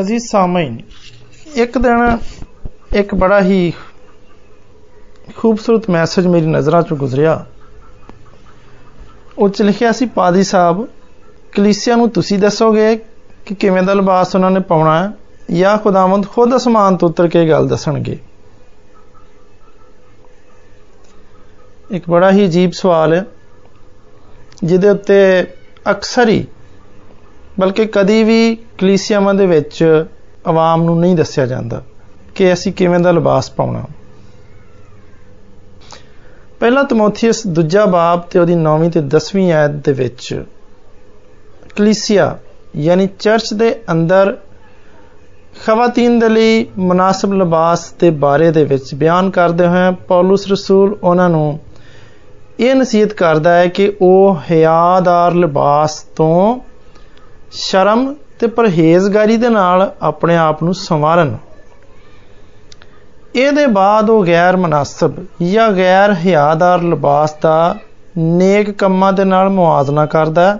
ਅਜ਼ੀਜ਼ ਸਾਮਈਨ, ਇੱਕ ਦਿਨ ਇੱਕ ਬੜਾ ਹੀ ਖੂਬਸੂਰਤ ਮੈਸੇਜ ਮੇਰੀ ਨਜ਼ਰਾਂ 'ਚੋਂ ਗੁਜ਼ਰਿਆ। ਉਹ 'ਚ ਲਿਖਿਆ ਸੀ, ਪਾਦੀ ਸਾਹਿਬ, ਕਲੀਸਿਆ ਨੂੰ ਤੁਸੀਂ ਦੱਸੋਗੇ ਕਿ ਕਿਵੇਂ ਦਾ ਲਿਬਾਸ ਉਹਨਾਂ ਨੇ ਪਾਉਣਾ ਹੈ? ਜਾਂ ਖੁਦਾਵੰਦ ਖੁਦ ਅਸਮਾਨ ਤੋਂ ਉਤਰ ਕੇ ਗੱਲ ਦੱਸਣਗੇ? ਇੱਕ ਬੜਾ ਹੀ ਅਜੀਬ ਸਵਾਲ ਹੈ, ਜਿਹਦੇ ਉੱਤੇ ਅਕਸਰ ਹੀ ਬਲਕਿ ਕਦੀ ਵੀ ਕਲੀਸਿਆਵਾਂ ਦੇ ਵਿੱਚ ਆਵਾਮ ਨੂੰ ਨਹੀਂ ਦੱਸਿਆ ਜਾਂਦਾ ਕਿ ਅਸੀਂ ਕਿਵੇਂ ਦਾ ਲਿਬਾਸ ਪਾਉਣਾ। ਪਹਿਲਾ ਤਿਮੋਥੀਅਸ ਦੂਜਾ ਬਾਬ ਤੇ ਉਹਦੀ 9ਵੀਂ ਤੇ 10ਵੀਂ ਆਇਤ ਦੇ ਵਿੱਚ ਕਲੀਸਿਆ ਯਾਨੀ ਚਰਚ ਦੇ ਅੰਦਰ ਖਵਾਤੀਨ ਦੇ ਲਈ ਮناسب ਲਿਬਾਸ ਦੇ ਬਾਰੇ ਦੇ ਵਿੱਚ ਬਿਆਨ ਕਰਦੇ ਹੋਏ ਪੌਲਸ ਰਸੂਲ ਉਹਨਾਂ ਨੂੰ ਇਹ ਨਸੀਹਤ ਕਰਦਾ ਹੈ ਕਿ ਉਹ ਹਿਆਦਾਰ ਲਿਬਾਸ ਤੋਂ ਸ਼ਰਮ ਤੇ ਪਰਹੇਜ਼ਗਾਰੀ ਦੇ ਨਾਲ ਆਪਣੇ ਆਪ ਨੂੰ ਸੰਵਾਰਨ। ਇਹਦੇ ਬਾਅਦ ਉਹ ਗੈਰ ਮناسب ਜਾਂ ਗੈਰ ਹਿਆਦਾਰ ਲਿਬਾਸ ਦਾ ਨੇਕ ਕੰਮਾਂ ਦੇ ਨਾਲ ਮੁਆਜ਼ਨਾ ਕਰਦਾ ਹੈ।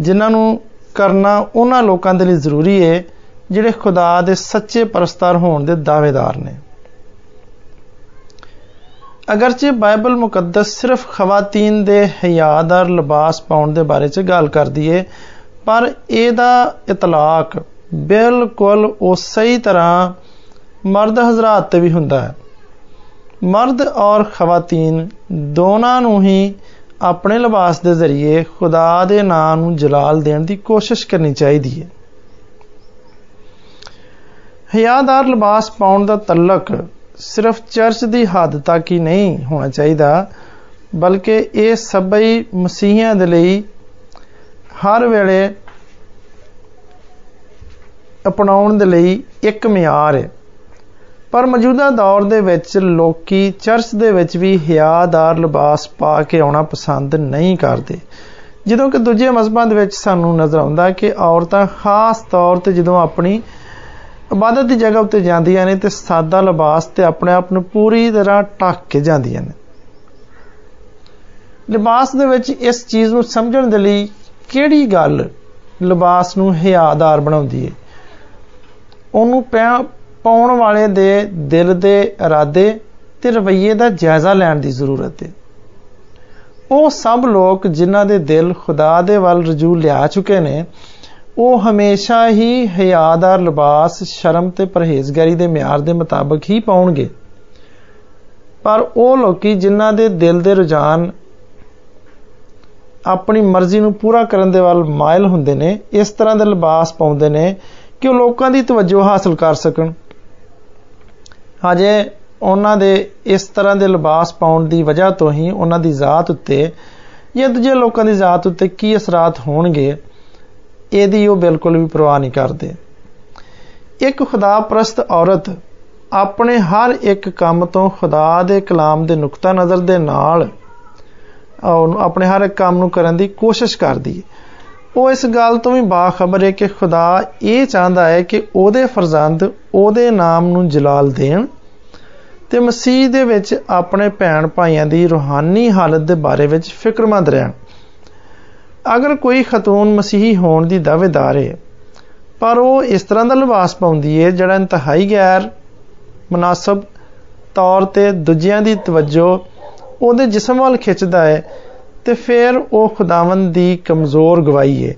ਜਿਨ੍ਹਾਂ ਨੂੰ ਕਰਨਾ ਉਹਨਾਂ ਲੋਕਾਂ ਦੇ ਲਈ ਜ਼ਰੂਰੀ ਹੈ, ਜਿਹੜੇ ਖੁਦਾ ਦੇ ਸੱਚੇ ਪਰਸਤਾਰ ਹੋਣ ਦੇ ਦਾਅਵੇਦਾਰ ਨੇ। ਅਗਰਚੇ ਬਾਈਬਲ ਮੁਕੱਦਸ ਸਿਰਫ ਖਵਾਤੀਨ ਦੇ ਹਿਆਦਾਰ ਲਿਬਾਸ ਪਾਉਣ ਦੇ ਬਾਰੇ ਚ ਗੱਲ ਕਰਦੀ ਏ, ਪਰ ਇਹਦਾ ਇਤਲਾਕ ਬਿਲਕੁਲ ਉਸੇ ਤਰ੍ਹਾਂ ਮਰਦ ਹਜ਼ਰਤ ਤੇ ਵੀ ਹੁੰਦਾ ਹੈ। ਮਰਦ ਔਰ ਖਵਾਤੀਨ ਦੋਨਾਂ ਨੂੰ ਹੀ ਆਪਣੇ ਲਿਬਾਸ ਦੇ ਜ਼ਰੀਏ ਖੁਦਾ ਦੇ ਨਾਮ ਨੂੰ ਜਲਾਲ ਦੇਣ ਦੀ ਕੋਸ਼ਿਸ਼ ਕਰਨੀ ਚਾਹੀਦੀ ਹੈ ਹਿਆਦਾਰ ਲਿਬਾਸ ਪਾਉਣ ਦਾ ਤਲਕ ਸਿਰਫ ਚਰਚ ਦੀ ਹੱਦ ਤੱਕ ਹੀ ਨਹੀਂ ਹੋਣਾ ਚਾਹੀਦਾ, ਬਲਕਿ ਇਹ ਸਭਈ ਮਸੀਹਾਂ ਦੇ ਲਈ ਹਰ ਵੇਲੇ ਅਪਣਾਉਣ ਦੇ ਲਈ ਇੱਕ ਮਿਆਰ ਹੈ। ਪਰ ਮੌਜੂਦਾ ਦੌਰ ਦੇ ਵਿੱਚ ਲੋਕੀ ਚਰਚ ਦੇ ਵਿੱਚ ਵੀ ਹਿਆਦਾਰ ਲਿਬਾਸ ਪਾ ਕੇ ਆਉਣਾ ਪਸੰਦ ਨਹੀਂ ਕਰਦੇ। ਜਦੋਂ ਕਿ ਦੂਜੇ ਮਜ਼ਬਾਂ ਦੇ ਵਿੱਚ ਸਾਨੂੰ ਨਜ਼ਰ ਆਉਂਦਾ ਕਿ ਔਰਤਾਂ ਖਾਸ ਤੌਰ ਤੇ ਜਦੋਂ ਆਪਣੀ ਇਬਾਦਤ ਦੀ ਜਗ੍ਹਾ ਉੱਤੇ ਜਾਂਦੀਆਂ ਨੇ ਤੇ ਸਾਦਾ ਲਿਬਾਸ ਤੇ ਆਪਣੇ ਆਪ ਨੂੰ ਪੂਰੀ ਤਰ੍ਹਾਂ ਢੱਕ ਕੇ ਜਾਂਦੀਆਂ ਨੇ। ਲਿਬਾਸ ਦੇ ਵਿੱਚ ਇਸ ਚੀਜ਼ ਨੂੰ ਸਮਝਣ ਦੇ ਲਈ ਕਿਹੜੀ ਗੱਲ ਲਿਬਾਸ ਨੂੰ ਹਿਆਦਾਰ ਬਣਾਉਂਦੀ ਹੈ ਉਹਨੂੰ ਪਾਉਣ ਵਾਲੇ ਦੇ ਦਿਲ ਦੇ ਇਰਾਦੇ ਤੇ ਰਵੱਈਏ ਦਾ ਜਾਇਜ਼ਾ ਲੈਣ ਦੀ ਜ਼ਰੂਰਤ ਹੈ ਉਹ ਸਭ ਲੋਕ ਜਿਨ੍ਹਾਂ ਦੇ ਦਿਲ ਖੁਦਾ ਦੇ ਵੱਲ ਰਜੂ ਲਿਆ ਚੁੱਕੇ ਨੇ ਉਹ ਹਮੇਸ਼ਾ ਹੀ ਹਿਆਦਾਰ ਲਿਬਾਸ, ਸ਼ਰਮ ਤੇ ਪਰਹੇਜ਼ਗਾਰੀ ਦੇ ਮਿਆਰ ਦੇ ਮੁਤਾਬਕ ਹੀ ਪਾਉਣਗੇ। ਪਰ ਉਹ ਲੋਕੀ ਜਿਨ੍ਹਾਂ ਦੇ ਦਿਲ ਦੇ ਰੁਝਾਨ ਆਪਣੀ ਮਰਜ਼ੀ ਨੂੰ ਪੂਰਾ ਕਰਨ ਦੇ ਵੱਲ ਮਾਇਲ ਹੁੰਦੇ ਨੇ, ਇਸ ਤਰ੍ਹਾਂ ਦੇ ਲਿਬਾਸ ਪਾਉਂਦੇ ਨੇ ਕਿ ਉਹ ਲੋਕਾਂ ਦੀ ਤਵੱਜੋ ਹਾਸਲ ਕਰ ਸਕਣ। ਹਜੇ ਉਹਨਾਂ ਦੇ ਇਸ ਤਰ੍ਹਾਂ ਦੇ ਲਿਬਾਸ ਪਾਉਣ ਦੀ ਵਜ੍ਹਾ ਤੋਂ ਹੀ ਉਹਨਾਂ ਦੀ ਜ਼ਾਤ ਉੱਤੇ ਜਾਂ ਦੂਜੇ ਲੋਕਾਂ ਦੀ ਜ਼ਾਤ ਉੱਤੇ ਕੀ ਅਸਰਾਤ ਹੋਣਗੇ ਇਹਦੀ ਉਹ ਬਿਲਕੁਲ ਵੀ ਪਰਵਾਹ ਨਹੀਂ ਕਰਦੇ। ਇੱਕ ਖੁਦਾ ਪ੍ਰਸਤ ਔਰਤ ਆਪਣੇ ਹਰ ਇੱਕ ਕੰਮ ਤੋਂ ਖੁਦਾ ਦੇ ਕਲਾਮ ਦੇ ਨੁਕਤਾ ਨਜ਼ਰ ਦੇ ਨਾਲ ਆਪਣੇ ਹਰ ਇੱਕ ਕੰਮ ਨੂੰ ਕਰਨ ਦੀ ਕੋਸ਼ਿਸ਼ ਕਰਦੀ ਹੈ। ਉਹ ਇਸ ਗੱਲ ਤੋਂ ਵੀ ਬਾਖਬਰ ਹੈ ਕਿ ਖੁਦਾ ਇਹ ਚਾਹੁੰਦਾ ਹੈ ਕਿ ਉਹਦੇ ਫਰਜ਼ੰਦ ਉਹਦੇ ਨਾਮ ਨੂੰ ਜਲਾਲ ਦੇਣ ਤੇ ਮਸੀਹ ਦੇ ਵਿੱਚ ਆਪਣੇ ਭੈਣ ਭਾਈਆਂ ਦੀ ਰੂਹਾਨੀ ਹਾਲਤ ਦੇ ਬਾਰੇ ਵਿੱਚ ਫਿਕਰਮੰਦ ਰਹਿਣ। ਅਗਰ ਕੋਈ ਖਤੂਨ ਮਸੀਹੀ ਹੋਣ ਦੀ ਦਾਅਵੇਦਾਰ ਹੈ, ਪਰ ਉਹ ਇਸ ਤਰ੍ਹਾਂ ਦਾ ਲਿਬਾਸ ਪਾਉਂਦੀ ਹੈ, ਜਿਹੜਾ ਇੰਤਹਾਈ ਗੈਰ ਮناسب ਤੌਰ ਤੇ ਦੂਜਿਆਂ ਦੀ ਤਵੱਜੋ ਉਹਦੇ ਜਿਸਮ ਵੱਲ ਖਿੱਚਦਾ ਹੈ ਤੇ ਫਿਰ ਉਹ ਖੁਦਾਵੰਦ ਦੀ ਕਮਜ਼ੋਰ ਗਵਾਹੀ ਹੈ,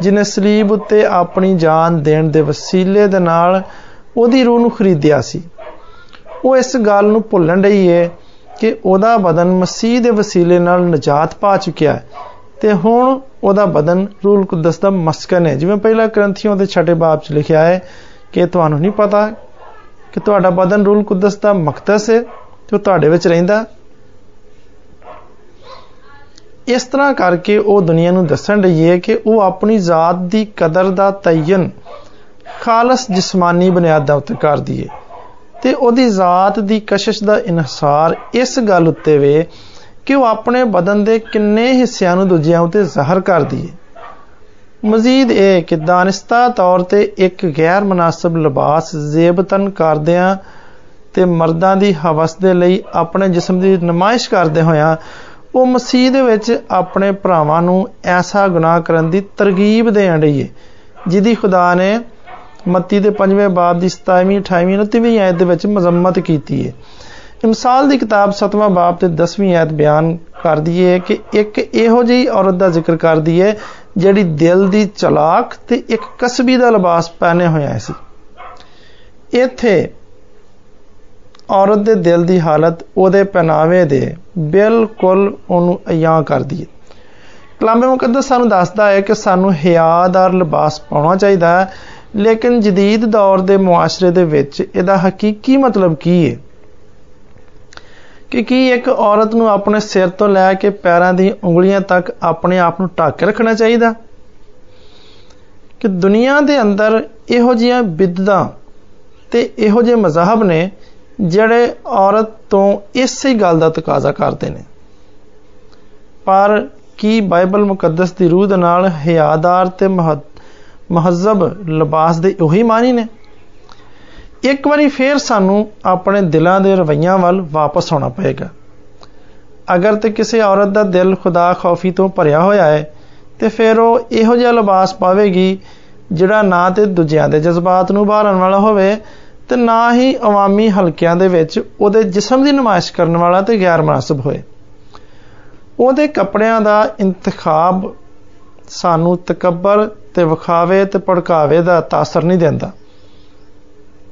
ਜਿਨੇ ਸਲੀਬ ਉੱਤੇ ਆਪਣੀ ਜਾਨ ਦੇਣ ਦੇ ਵਸੀਲੇ ਦੇ ਨਾਲ ਉਹਦੀ ਰੂਹ ਨੂੰ ਖਰੀਦਿਆ ਸੀ। ਉਹ ਇਸ ਗੱਲ ਨੂੰ ਭੁੱਲਣ ਰਹੀ ਹੈ ਕਿ ਉਹਦਾ ਬਦਨ ਮਸੀਹ ਦੇ ਵਸੀਲੇ ਨਾਲ ਨਜਾਤ ਪਾ ਚੁੱਕਿਆ ਹੈ। ਤੇ ਹੁਣ ਉਹਦਾ ਬਦਨ ਰੂਲ ਕੁਦਸ ਦਾ ਮਸਕਨ ਹੈ। ਜਿਵੇਂ ਪਹਿਲਾ ਗ੍ਰੰਥੀਆਂ ਦੇ ਛਟੇ ਬਾਬ 'ਚ ਲਿਖਿਆ ਹੈ ਕਿ ਤੁਹਾਨੂੰ ਨਹੀਂ ਪਤਾ ਕਿ ਤੁਹਾਡਾ ਬਦਨ ਰੂਲ ਕੁਦਸ ਦਾ ਮਕਦਸ ਹੈ ਜੋ ਤੁਹਾਡੇ ਵਿੱਚ ਰਹਿੰਦਾ। ਇਸ ਤਰ੍ਹਾਂ ਕਰਕੇ ਉਹ ਦੁਨੀਆ ਨੂੰ ਦੱਸਣ ਰਹੀ ਹੈ ਕਿ ਉਹ ਆਪਣੀ ਜ਼ਾਤ ਦੀ ਕਦਰ ਦਾ ਤਯਨ ਖਾਲਸ ਜਿਸਮਾਨੀ ਬੁਨਿਆਦਾਂ ਉੱਤੇ ਕਰਦੀ ਹੈ। ਤੇ ਉਹਦੀ ਜ਼ਾਤ ਦੀ ਕਸ਼ਿਸ਼ ਦਾ ਇਨਸਾਰ ਇਸ ਗੱਲ ਉੱਤੇ ਵੇ ਕਿ ਉਹ ਆਪਣੇ ਬਦਨ ਦੇ ਕਿੰਨੇ ਹਿੱਸਿਆਂ ਨੂੰ ਦੂਜਿਆਂ ਉਤੇ ਜ਼ਾਹਰ ਕਰਦੀ ਹੈ ਮਜ਼ੀਦ ਇਹ ਕਿ ਦਾਨਿਸਤਾ ਤੌਰ ਤੇ ਇੱਕ ਗੈਰ ਮناسب ਲਿਬਾਸ ਜ਼ੇਬਤਨ ਕਰਦਿਆਂ ਤੇ ਮਰਦਾਂ ਦੀ ਹਵਸ ਦੇ ਲਈ ਆਪਣੇ ਜਿਸਮ ਦੀ ਨਮਾਇਸ਼ ਕਰਦੇ ਹੋਇਆਂ ਉਹ ਮਸਜਿਦ ਵਿੱਚ ਆਪਣੇ ਭਰਾਵਾਂ ਨੂੰ ਐਸਾ ਗੁਨਾਹ ਕਰਨ ਦੀ ਤਰਗੀਬ ਦੇਣ ਰਹੀ ਹੈ ਜਿਹਦੀ ਖੁਦਾ ਨੇ ਮੱਤੀ ਦੇ 5ਵੇਂ ਬਾਬ ਦੀ 27ਵੀਂ 28ਵੀਂ 29ਵੀਂ ਆਇਤ ਦੇ ਵਿੱਚ ਮਜ਼ਮਤ ਕੀਤੀ ਹੈ ਮਿਸਾਲ ਦੀ ਕਿਤਾਬ 7ਵਾਂ ਬਾਬ ਤੇ 10ਵੀਂ ਆਇਤ ਬਿਆਨ ਕਰਦੀ ਹੈ ਕਿ ਇੱਕ ਇਹੋ ਜਿਹੀ ਔਰਤ ਦਾ ਜ਼ਿਕਰ ਕਰਦੀ ਹੈ ਜਿਹੜੀ ਦਿਲ ਦੀ ਚਲਾਕ ਤੇ ਇੱਕ ਕਸਬੀ ਦਾ ਲਿਬਾਸ ਪਹਿਨੇ ਹੋਇਆ ਸੀ। ਇੱਥੇ ਔਰਤ ਦੇ ਦਿਲ ਦੀ ਹਾਲਤ ਉਹਦੇ ਪਹਿਨਾਵੇ ਦੇ ਬਿਲਕੁਲ ਉਹਨੂੰ ਅਯਾਂ ਕਰਦੀ ਹੈ ਕਲਾਮੇ ਮੁਕੱਦਸ ਸਾਨੂੰ ਦੱਸਦਾ ਹੈ ਕਿ ਸਾਨੂੰ ਹਿਆਦਾਰ ਲਿਬਾਸ ਪਾਉਣਾ ਚਾਹੀਦਾ ਹੈ, ਲੇਕਿਨ ਜਦੀਦ ਦੌਰ ਦੇ ਮੁਆਸ਼ਰੇ ਦੇ ਵਿੱਚ ਇਹਦਾ ਹਕੀਕੀ ਮਤਲਬ ਕੀ ਹੈ ਕਿ ਕੀ ਇੱਕ ਔਰਤ ਨੂੰ ਆਪਣੇ ਸਿਰ ਤੋਂ ਲੈ ਕੇ ਪੈਰਾਂ ਦੀ ਉਂਗਲੀਆਂ ਤੱਕ ਆਪਣੇ ਆਪ ਨੂੰ ਢੱਕ ਕੇ ਰੱਖਣਾ ਚਾਹੀਦਾ? ਕਿ ਦੁਨੀਆ ਦੇ ਅੰਦਰ ਇਹੋ ਜੀਆਂ ਬਿਦਦਾਂ ਤੇ ਇਹੋ ਜਿਹੇ ਮਜ਼ਾਹਬ ਨੇ ਜਿਹੜੇ ਔਰਤ ਤੋਂ ਇਸੇ ਗੱਲ ਦਾ ਤਕਾਜ਼ਾ ਕਰਦੇ ਨੇ। ਪਰ ਕੀ ਬਾਈਬਲ ਮੁਕੱਦਸ ਦੀ ਰੂਹ ਦੇ ਨਾਲ ਹਿਆਦਾਰ ਤੇ ਮਹਜ਼ਬ ਲਿਬਾਸ ਦੇ ਉਹੀ ਮਾਨੀ ਨੇ? ਇੱਕ ਵਾਰੀ ਫੇਰ ਸਾਨੂੰ ਆਪਣੇ ਦਿਲਾਂ ਦੇ ਰਵਈਆਂ ਵੱਲ ਵਾਪਸ ਆਉਣਾ ਪਏਗਾ। ਅਗਰ ਤੇ ਕਿਸੇ ਔਰਤ ਦਾ ਦਿਲ ਖੁਦਾ ਖੌਫੀ ਤੋਂ ਭਰਿਆ ਹੋਇਆ ਹੈ, ਤੇ ਫਿਰ ਉਹ ਇਹੋ ਜਿਹਾ ਲਿਬਾਸ ਪਾਵੇਗੀ ਜਿਹੜਾ ਨਾ ਤੇ ਦੂਜਿਆਂ ਦੇ ਜਜ਼ਬਾਤ ਨੂੰ ਬਾਹਰਨ ਵਾਲਾ ਹੋਵੇ, ਤੇ ਨਾ ਹੀ ਆਵਾਮੀ ਹਲਕਿਆਂ ਦੇ ਵਿੱਚ ਉਹਦੇ ਜਿਸਮ ਦੀ ਨਮਾਇਸ਼ ਕਰਨ ਵਾਲਾ ਤੇ ਗੈਰ ਮناسب ਹੋਏ। ਉਹਦੇ ਕੱਪੜਿਆਂ ਦਾ ਇੰਤਖਾਬ ਸਾਨੂੰ ਤਕੱਬਰ ਤੇ ਵਿਖਾਵੇ ਤੇ ਭੜਕਾਵੇ ਦਾ ਤਾਸਰ ਨਹੀਂ ਦਿੰਦਾ।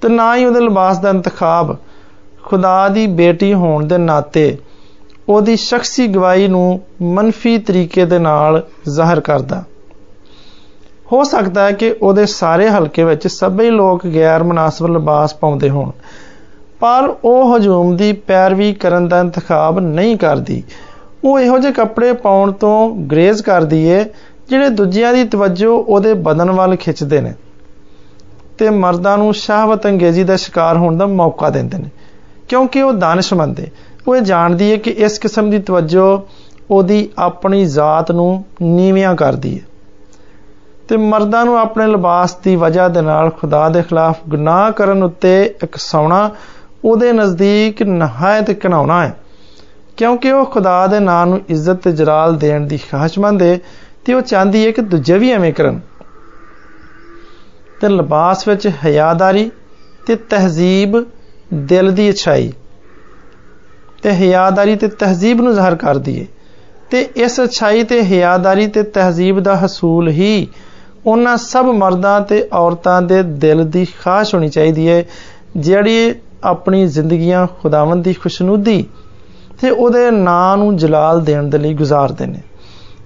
ਤੇ ਨਾ ਹੀ ਉਹਦੇ ਲਿਬਾਸ ਦਾ ਇੰਤਖਾਬ। ਖੁਦਾ ਦੀ ਬੇਟੀ ਹੋਣ ਦੇ ਨਾਤੇ ਉਹਦੀ ਸ਼ਖਸੀ ਗਵਾਹੀ ਨੂੰ ਮੰਨਫੀ ਤਰੀਕੇ ਦੇ ਨਾਲ ਜ਼ਾਹਰ ਕਰਦਾ। ਹੋ ਸਕਦਾ ਹੈ ਕਿ ਉਹਦੇ ਸਾਰੇ ਹਲਕੇ ਵਿੱਚ ਸਭੇ ਲੋਕ ਗੈਰ ਮناسب ਲਿਬਾਸ ਪਾਉਂਦੇ ਹੋਣ, ਪਰ ਉਹ ਹਜੂਮ ਦੀ ਪੈਰਵੀ ਕਰਨ ਦਾ ਇੰਤਖਾਬ ਨਹੀਂ ਕਰਦੀ। ਉਹ ਇਹੋ ਜਿਹੇ ਕੱਪੜੇ ਪਾਉਣ ਤੋਂ ਗਰੇਜ਼ ਕਰਦੀ ਏ, ਜਿਹੜੇ ਦੂਜਿਆਂ ਦੀ ਤਵੱਜੋ ਉਹਦੇ ਬਦਨ ਵੱਲ ਖਿੱਚਦੇ ਨੇ। ਤੇ ਮਰਦਾਂ ਨੂੰ ਸ਼ਾਹਵਤ ਅੰਗੇਜ਼ੀ ਦਾ ਸ਼ਿਕਾਰ ਹੋਣ ਦਾ ਮੌਕਾ ਦਿੰਦੇ ਨੇ। ਕਿਉਂਕਿ ਉਹ ਦਾਨਸ਼ਮੰਦ ਏ ਉਹ ਇਹ ਜਾਣਦੀ ਏ ਕਿ ਇਸ ਕਿਸਮ ਦੀ ਤਵੱਜੋ ਉਹਦੀ ਆਪਣੀ ਜ਼ਾਤ ਨੂੰ ਨੀਵਿਆਂ ਕਰਦੀ ਏ ਤੇ ਮਰਦਾਂ ਨੂੰ ਆਪਣੇ ਲਿਬਾਸ ਦੀ ਵਜ੍ਹਾ ਦੇ ਨਾਲ ਖੁਦਾ ਦੇ ਖਿਲਾਫ ਗੁਨਾਹ ਕਰਨ ਉੱਤੇ ਇਕਸਾਉਣਾ ਉਹਦੇ ਨਜ਼ਦੀਕ ਨਹਾਇਤ ਘਨਾਉਣਾ ਹੈ। ਕਿਉਂਕਿ ਉਹ ਖੁਦਾ ਦੇ ਨਾਮ ਨੂੰ ਇੱਜ਼ਤ ਤੇ ਜਲਾਲ ਦੇਣ ਦੀ ਖਾਹਿਸ਼ਮੰਦ ਹੈ ਤੇ ਉਹ ਚਾਹੁੰਦੀ ਹੈ ਕਿ ਦੂਜੇ ਵੀ ਐਵੇਂ ਕਰਨ। ਤੇ ਲਿਬਾਸ ਵਿੱਚ ਹਿਆਦਾਰੀ ਤੇ ਤਹਿਜ਼ੀਬ ਦਿਲ ਦੀ ਅਛਾਈ। ਤੇ ਹਿਆਦਾਰੀ ਤੇ ਤਹਿਜ਼ੀਬ ਨੂੰ ਜ਼ਾਹਰ ਕਰਦੀ ਹੈ ਤੇ ਇਸ ਅਛਾਈ ਤੇ ਹਿਆਦਾਰੀ ਤੇ ਤਹਿਜ਼ੀਬ ਦਾ ਹਸੂਲ ਹੀ ਉਹਨਾਂ ਸਭ ਮਰਦਾਂ ਤੇ ਔਰਤਾਂ ਦੇ ਦਿਲ ਦੀ ਖਾਸ਼ ਹੋਣੀ ਚਾਹੀਦੀ ਹੈ ਜਿਹੜੀ ਆਪਣੀ ਜ਼ਿੰਦਗੀਆਂ ਖੁਦਾਵੰਦ ਦੀ ਖੁਸ਼ਨੂਦੀ ਤੇ ਉਹਦੇ ਨਾਂ ਨੂੰ ਜਲਾਲ ਦੇਣ ਦੇ ਲਈ ਗੁਜ਼ਾਰਦੇ ਨੇ।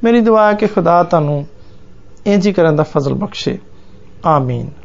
ਮੇਰੀ ਦੁਆ ਹੈ ਕਿ ਖੁਦਾ ਤੁਹਾਨੂੰ ਇੰਜ ਕਰਨ ਦਾ ਫਜ਼ਲ ਬਖਸ਼ੇ। Amin.